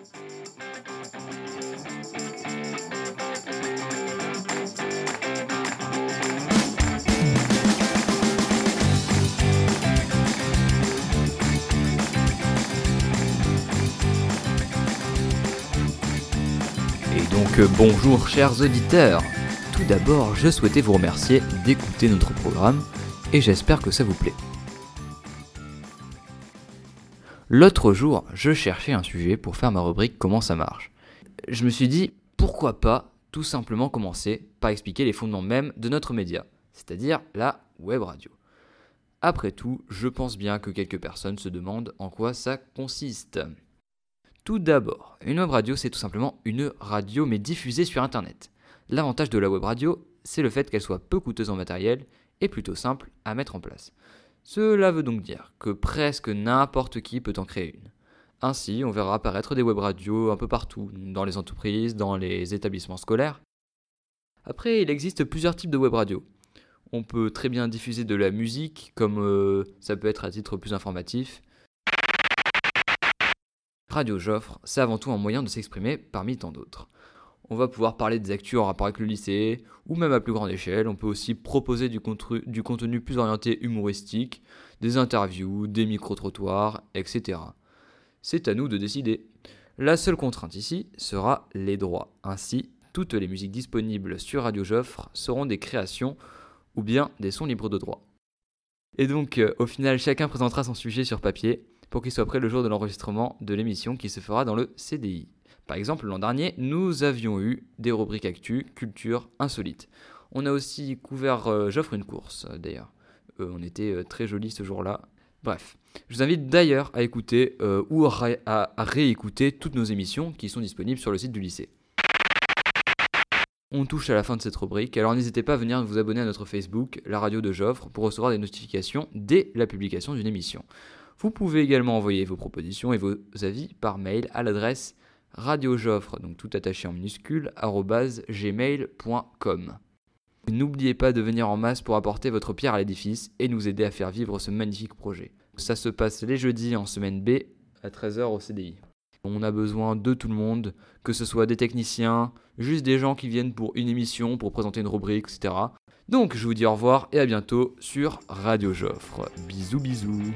Et donc euh, bonjour chers auditeurs Tout d'abord, je souhaitais vous remercier d'écouter notre programme et j'espère que ça vous plaît. L'autre jour, je cherchais un sujet pour faire ma rubrique Comment ça marche. Je me suis dit, pourquoi pas tout simplement commencer par expliquer les fondements même de notre média, c'est-à-dire la web radio. Après tout, je pense bien que quelques personnes se demandent en quoi ça consiste. Tout d'abord, une web radio, c'est tout simplement une radio mais diffusée sur Internet. L'avantage de la web radio, c'est le fait qu'elle soit peu coûteuse en matériel et plutôt simple à mettre en place. Cela veut donc dire que presque n'importe qui peut en créer une. Ainsi, on verra apparaître des web radios un peu partout, dans les entreprises, dans les établissements scolaires. Après, il existe plusieurs types de web radios. On peut très bien diffuser de la musique, comme euh, ça peut être à titre plus informatif. Radio Joffre, c'est avant tout un moyen de s'exprimer parmi tant d'autres. On va pouvoir parler des actus en rapport avec le lycée, ou même à plus grande échelle. On peut aussi proposer du, contenu, plus orienté humoristique, des interviews, des micro-trottoirs, etc. C'est à nous de décider. La seule contrainte ici sera les droits. Ainsi, toutes les musiques disponibles sur Radio Joffre seront des créations ou bien des sons libres de droit. Et donc, euh, au final, chacun présentera son sujet sur papier pour qu'il soit prêt le jour de l'enregistrement de l'émission qui se fera dans le CDI. Par exemple, l'an dernier, nous avions eu des rubriques actu, culture, insolite. On a aussi couvert euh, J'offre une course, d'ailleurs. Euh, on était euh, très jolis ce jour-là. Bref, je vous invite d'ailleurs à écouter ou à réécouter toutes nos émissions qui sont disponibles sur le site du lycée. On touche à la fin de cette rubrique, alors n'hésitez pas à venir vous abonner à notre Facebook, la radio de Joffre, pour recevoir des notifications dès la publication d'une émission. Vous pouvez également envoyer vos propositions et vos avis par mail à l'adresse radiojoffre, donc tout attaché en minuscule, gmail.com. N'oubliez pas de venir en masse pour apporter votre pierre à l'édifice et nous aider à faire vivre ce magnifique projet. Ça se passe les jeudis en semaine B à 13h au CDI. On a besoin de tout le monde, que ce soit des techniciens, juste des gens qui viennent pour une émission, pour présenter une rubrique, etc. Donc je vous dis au revoir et à bientôt sur Radio Joffre. Bisous bisous